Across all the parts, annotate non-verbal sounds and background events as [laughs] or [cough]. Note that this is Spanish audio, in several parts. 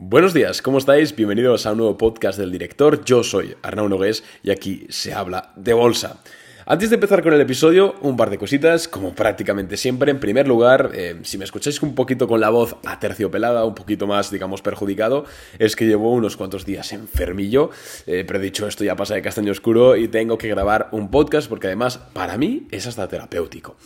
Buenos días, ¿cómo estáis? Bienvenidos a un nuevo podcast del director. Yo soy Arnau Nogués y aquí se habla de bolsa. Antes de empezar con el episodio, un par de cositas, como prácticamente siempre. En primer lugar, eh, si me escucháis un poquito con la voz aterciopelada, un poquito más, digamos, perjudicado, es que llevo unos cuantos días enfermillo, eh, pero dicho esto ya pasa de castaño oscuro y tengo que grabar un podcast porque además para mí es hasta terapéutico.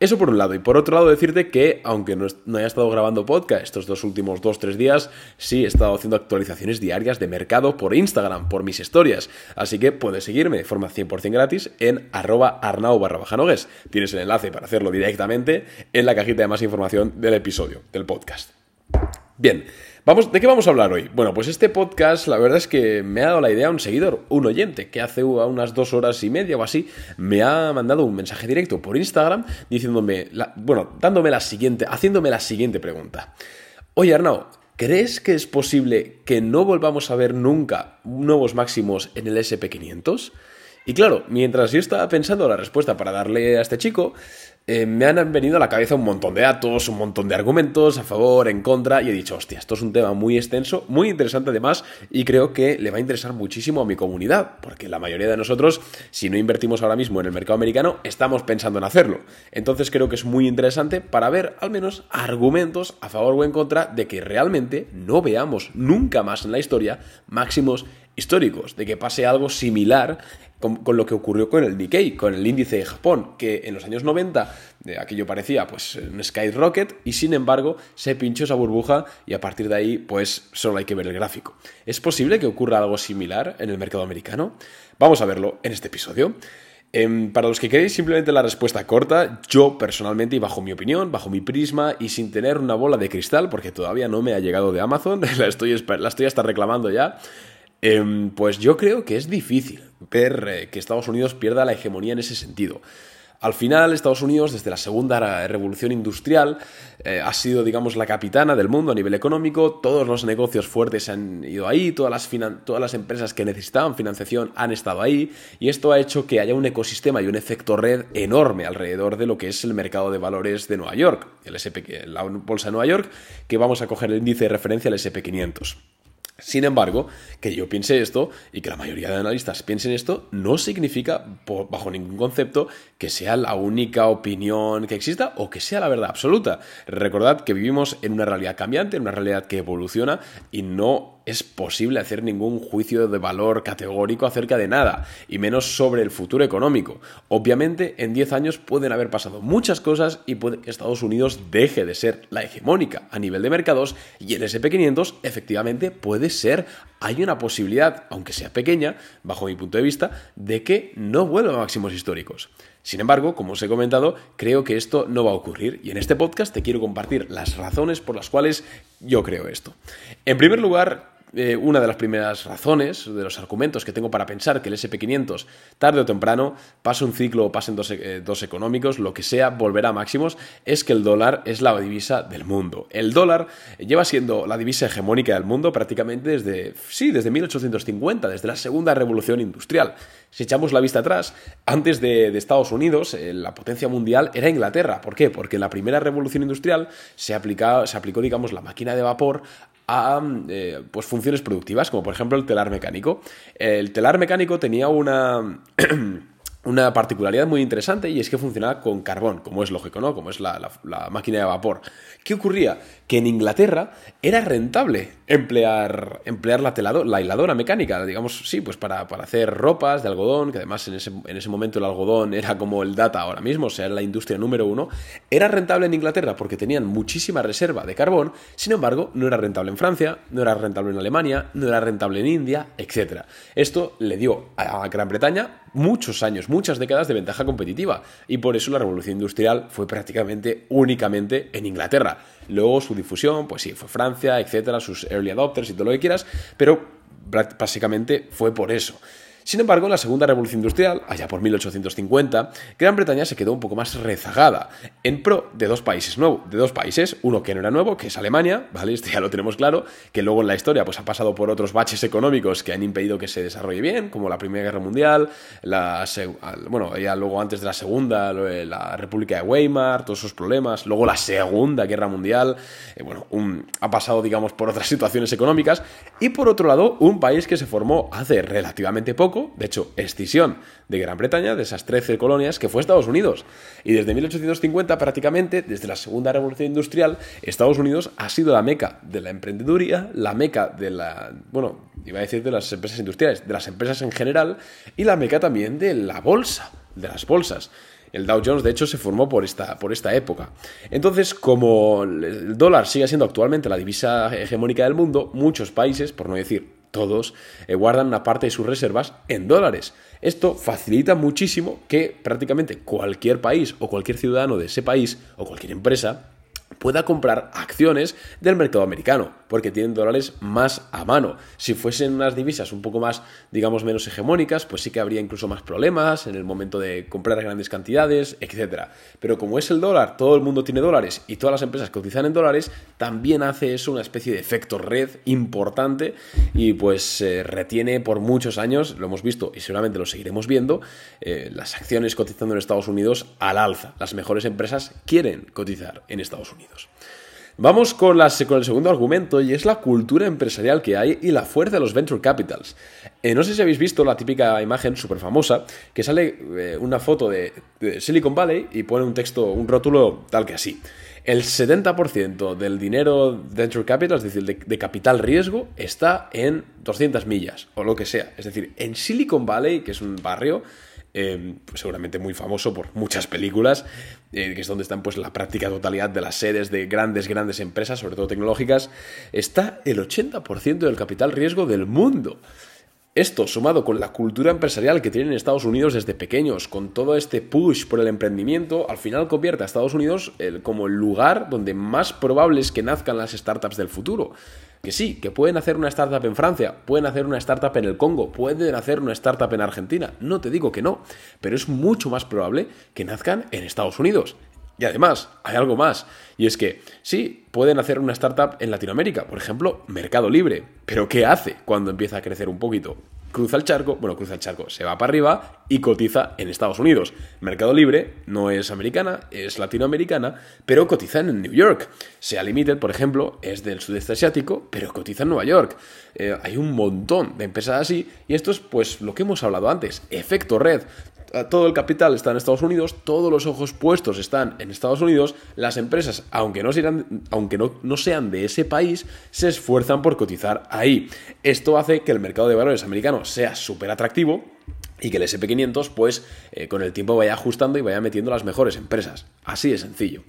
Eso por un lado. Y por otro lado, decirte que, aunque no, haya estado grabando podcast estos dos últimos dos, tres días, sí he estado haciendo actualizaciones diarias de mercado por Instagram, por mis historias. Así que puedes seguirme de forma 100% gratis en arroba arnau barra bajanogues. Tienes el enlace para hacerlo directamente en la cajita de más información del episodio, del podcast. Bien, vamos, ¿de qué vamos a hablar hoy? Bueno, pues este podcast, la verdad es que me ha dado la idea un seguidor, un oyente, que hace unas dos horas y media o así, me ha mandado un mensaje directo por Instagram diciéndome, bueno, dándome la siguiente, haciéndome la siguiente pregunta. Oye, Arnau, ¿crees que es posible que no volvamos a ver nunca nuevos máximos en el SP500? Y claro, mientras yo estaba pensando la respuesta para darle a este chico, eh, me han venido a la cabeza un montón de datos, un montón de argumentos a favor, en contra, y he dicho, hostia, esto es un tema muy extenso, muy interesante además, y creo que le va a interesar muchísimo a mi comunidad, porque la mayoría de nosotros, si no invertimos ahora mismo en el mercado americano, estamos pensando en hacerlo. Entonces creo que es muy interesante para ver al menos argumentos a favor o en contra de que realmente no veamos nunca más en la historia máximos históricos, de que pase algo similar con, lo que ocurrió con el Nikkei, con el índice de Japón, que en los años 90 eh, aquello parecía pues un skyrocket y sin embargo se pinchó esa burbuja y a partir de ahí pues solo hay que ver el gráfico. ¿Es posible que ocurra algo similar en el mercado americano? Vamos a verlo en este episodio. Em, para los que queréis simplemente la respuesta corta, yo personalmente y bajo mi opinión, bajo mi prisma y sin tener una bola de cristal, porque todavía no me ha llegado de Amazon, [laughs] la estoy, la estoy hasta reclamando ya, Em, pues yo creo que es difícil ver eh, que Estados Unidos pierda la hegemonía en ese sentido. Al final, Estados Unidos, desde la segunda revolución industrial, eh, ha sido, digamos, la capitana del mundo a nivel económico. Todos los negocios fuertes han ido ahí, todas las, todas las empresas que necesitaban financiación han estado ahí, y esto ha hecho que haya un ecosistema y un efecto red enorme alrededor de lo que es el mercado de valores de Nueva York, el SP, la bolsa de Nueva York, que vamos a coger el índice de referencia, el SP500. Sin embargo, que yo piense esto y que la mayoría de analistas piensen esto no significa, bajo ningún concepto, que sea la única opinión que exista o que sea la verdad absoluta. Recordad que vivimos en una realidad cambiante, en una realidad que evoluciona y no es posible hacer ningún juicio de valor categórico acerca de nada, y menos sobre el futuro económico. Obviamente, en 10 años pueden haber pasado muchas cosas y puede que Estados Unidos deje de ser la hegemónica a nivel de mercados y el SP500 efectivamente puede ser, hay una posibilidad, aunque sea pequeña, bajo mi punto de vista, de que no vuelva a máximos históricos. Sin embargo, como os he comentado, creo que esto no va a ocurrir y en este podcast te quiero compartir las razones por las cuales yo creo esto. En primer lugar, eh, una de las primeras razones, de los argumentos que tengo para pensar que el SP500 tarde o temprano, pase un ciclo o pasen dos, eh, dos, económicos, lo que sea, volverá a máximos, es que el dólar es la divisa del mundo. El dólar lleva siendo la divisa hegemónica del mundo prácticamente desde, sí, desde 1850, desde la segunda revolución industrial. Si echamos la vista atrás, antes de, Estados Unidos, eh, la potencia mundial era Inglaterra. ¿Por qué? Porque en la primera revolución industrial se, se aplicó, digamos, la máquina de vapor a eh, pues funciones productivas, como por ejemplo el telar mecánico. El telar mecánico tenía una [clears throat] una particularidad muy interesante y es que funcionaba con carbón, como es lógico, ¿no? Como es la, máquina de vapor. ¿Qué ocurría? Que en Inglaterra era rentable emplear, emplear la, telado, la hiladora mecánica, digamos, sí, pues para, hacer ropas de algodón, que además en ese, en ese, momento el algodón [laughs] era como el data ahora mismo, o sea, era la industria número uno. Era rentable en Inglaterra porque tenían muchísima reserva de carbón, sin embargo, no era rentable en Francia, no era rentable en Alemania, no era rentable en India, etc. Esto le dio a Gran Bretaña muchos años, muchas décadas de ventaja competitiva y por eso la revolución industrial fue prácticamente únicamente en Inglaterra. Luego su difusión, pues sí, fue Francia, etcétera, sus early adopters y todo lo que quieras, pero básicamente fue por eso. Sin embargo, en la segunda revolución industrial, allá por 1850, Gran Bretaña se quedó un poco más rezagada en pro de dos países nuevos, de dos países, uno que no era nuevo, que es Alemania, ¿vale? Este ya lo tenemos claro, que luego en la historia pues ha pasado por otros baches económicos que han impedido que se desarrolle bien, como la Primera Guerra Mundial, bueno, ya luego antes de la Segunda, la República de Weimar, todos esos problemas, luego la Segunda Guerra Mundial, eh, bueno, ha pasado digamos por otras [laughs] situaciones económicas y por otro lado, un país que se formó hace relativamente poco, de hecho, escisión de Gran Bretaña, de esas 13 colonias, que fue Estados Unidos. Y desde 1850 prácticamente, desde la Segunda Revolución Industrial, Estados Unidos ha sido la meca de la emprendeduría, la meca de la, bueno, iba a decir de las empresas industriales, de las empresas en general, y la meca también de la bolsa, de las bolsas. El Dow Jones, de hecho, se formó por esta, por esta época. Entonces, como el dólar sigue siendo actualmente la divisa hegemónica del mundo, muchos países, por no decir todos, eh, guardan una parte de sus reservas en dólares. Esto facilita muchísimo que prácticamente cualquier país o cualquier ciudadano de ese país o cualquier empresa pueda comprar acciones del mercado americano, porque tienen dólares más a mano. Si fuesen unas divisas un poco más, digamos, menos hegemónicas, pues sí que habría incluso más problemas en el momento de comprar grandes cantidades, etc. Pero como es el dólar, todo el mundo tiene dólares y todas las empresas cotizan en dólares, también hace eso una especie de efecto red importante y pues retiene por muchos años, lo hemos visto y seguramente lo seguiremos viendo, eh, las acciones cotizando en Estados Unidos al alza. Las mejores empresas quieren cotizar en Estados Unidos. Vamos con, el segundo argumento y es la cultura empresarial que hay y la fuerza de los venture capitals. Eh, no sé si habéis visto la típica imagen súper famosa que sale eh, una foto de, Silicon Valley y pone un texto, un rótulo tal que así. El 70% del dinero venture capital, es decir, de, de, capital riesgo, está en 200 millas o lo que sea. Es decir, en Silicon Valley, que es un barrio, pues seguramente muy famoso por muchas películas, eh, que es donde están pues la práctica totalidad de las sedes de grandes, grandes empresas, sobre todo tecnológicas, está el 80% del capital riesgo del mundo. Esto, sumado con la cultura empresarial que tienen Estados Unidos desde pequeños, con todo este push por el emprendimiento, al final convierte a Estados Unidos como el lugar donde más probable es que nazcan las startups del futuro. Que sí, que pueden hacer una startup en Francia, pueden hacer una startup en el Congo, pueden hacer una startup en Argentina. No te digo que no, pero es mucho más probable que nazcan en Estados Unidos. Y además, hay algo más, y es que sí, pueden hacer una startup en Latinoamérica, por ejemplo, Mercado Libre, pero ¿qué hace cuando empieza a crecer un poquito? Cruza el charco, bueno, cruza el charco, se va para arriba y cotiza en Estados Unidos. Mercado Libre no es americana, es latinoamericana, pero cotiza en New York. Sea Limited, por ejemplo, es del sudeste asiático, pero cotiza en Nueva York. Eh, hay un montón de empresas así y esto es pues lo que hemos hablado antes, efecto red todo el capital está en Estados Unidos, todos los ojos puestos están en Estados Unidos, las empresas, aunque no, sean, de ese país, se esfuerzan por cotizar ahí. Esto hace que el mercado de valores americano sea súper atractivo y que el SP500, pues, eh, con el tiempo vaya ajustando y vaya metiendo las mejores empresas. Así de sencillo.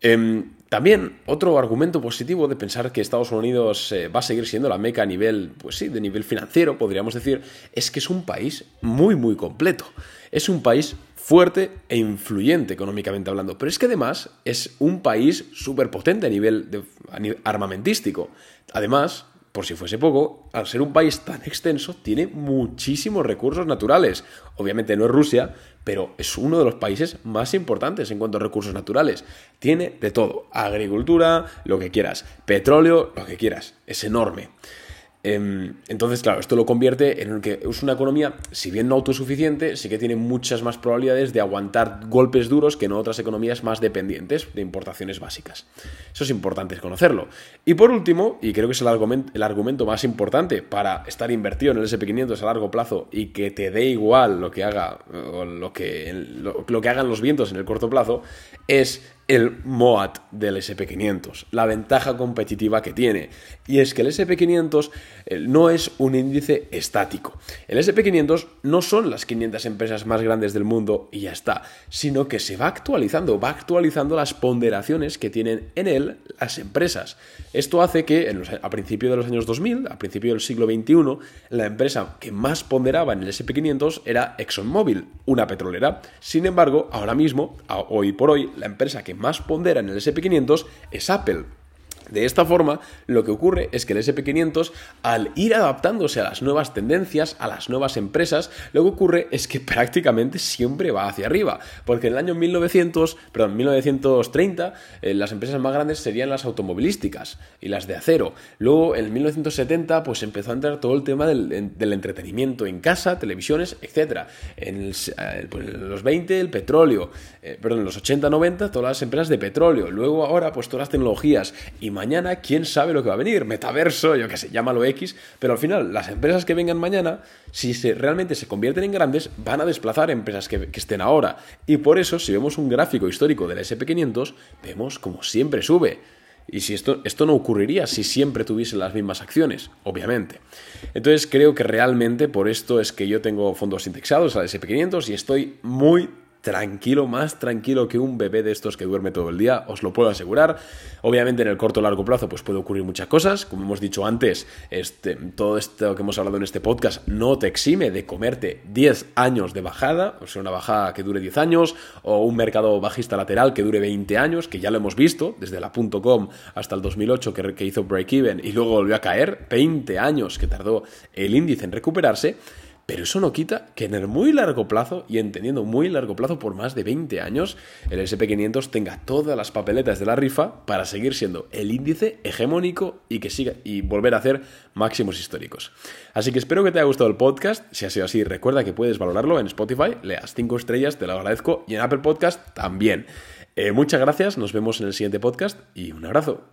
Em, también otro argumento positivo de pensar que Estados Unidos eh, va a seguir siendo la meca a nivel, pues sí, de nivel financiero, podríamos decir, es que es un país muy, muy completo. Es un país fuerte e influyente económicamente hablando, pero es que además es un país súper potente a nivel, de, a nivel armamentístico. Además, por si fuese poco, al ser un país tan extenso, tiene muchísimos recursos naturales. Obviamente no es Rusia, pero es uno de los países más importantes en cuanto a recursos naturales. Tiene de todo, agricultura, lo que quieras, petróleo, lo que quieras. Es enorme. Em, entonces, claro, esto lo convierte en que es una economía, si bien no autosuficiente, sí que tiene muchas más probabilidades de aguantar golpes duros que en otras economías más dependientes de importaciones básicas. Eso es importante conocerlo. Y por último, y creo que es el argumento, el argumento más importante para estar invertido en el SP500 a largo plazo y que te dé igual lo que haga o lo que, lo que hagan los vientos en el corto plazo, es el MOAT del SP500, la ventaja competitiva que tiene. Y es que el SP500 eh, no es un índice estático. El SP500 no son las 500 empresas más grandes del mundo y ya está, sino que se va actualizando, va actualizando las ponderaciones que tienen en él las empresas. Esto hace que a principios de los años 2000, a principio del siglo XXI, la empresa que más ponderaba en el SP500 era ExxonMobil, una petrolera. Sin embargo, ahora mismo, hoy por hoy, la empresa que más pondera en el SP500 es Apple. De esta forma, lo que ocurre es que el SP500, al ir adaptándose a las nuevas tendencias, a las nuevas empresas, lo que ocurre es que [laughs] prácticamente siempre va hacia arriba. Porque en el año 1900, perdón, 1930, eh, las empresas más grandes serían las automovilísticas y las de acero. Luego, en 1970, pues empezó a entrar todo el tema del, entretenimiento en casa, televisiones, etc. En, eh, pues, los 20, el petróleo. Eh, perdón, en los 80, 90, todas las empresas de petróleo. Luego, ahora, pues todas las tecnologías. Y mañana, quién sabe lo que va a venir, metaverso, yo qué sé, llámalo X, pero al final las empresas que vengan mañana, si se, realmente se convierten en grandes, van a desplazar empresas que, que estén ahora. Y por eso, si vemos un gráfico histórico del SP500, vemos como siempre sube. Y si esto, esto no ocurriría si siempre tuviesen las mismas acciones, obviamente. Entonces creo que realmente por esto es que yo tengo fondos indexados al SP500 y estoy muy tranquilo, más tranquilo que un bebé de estos que duerme todo el día, os lo puedo asegurar. Obviamente en el corto o largo plazo pues puede ocurrir muchas cosas, como hemos dicho antes, este, todo esto que hemos hablado en este podcast no te exime de comerte 10 años de bajada, o sea, una bajada que dure 10 años, o un mercado bajista lateral que dure 20 años, que ya lo hemos visto, desde la .com hasta el 2008 que, hizo break-even y luego volvió a caer, 20 años que tardó el índice en recuperarse, pero eso no quita que en el muy largo plazo, y entendiendo muy largo plazo por más de 20 años, el SP500 tenga todas las papeletas de la rifa para seguir siendo el índice hegemónico y que siga y volver a hacer máximos históricos. Así que espero que te haya gustado el podcast. Si ha sido así, recuerda que puedes valorarlo en Spotify, leas 5 estrellas, te lo agradezco, y en Apple Podcast también. Eh, muchas gracias, nos vemos en el siguiente podcast y un abrazo.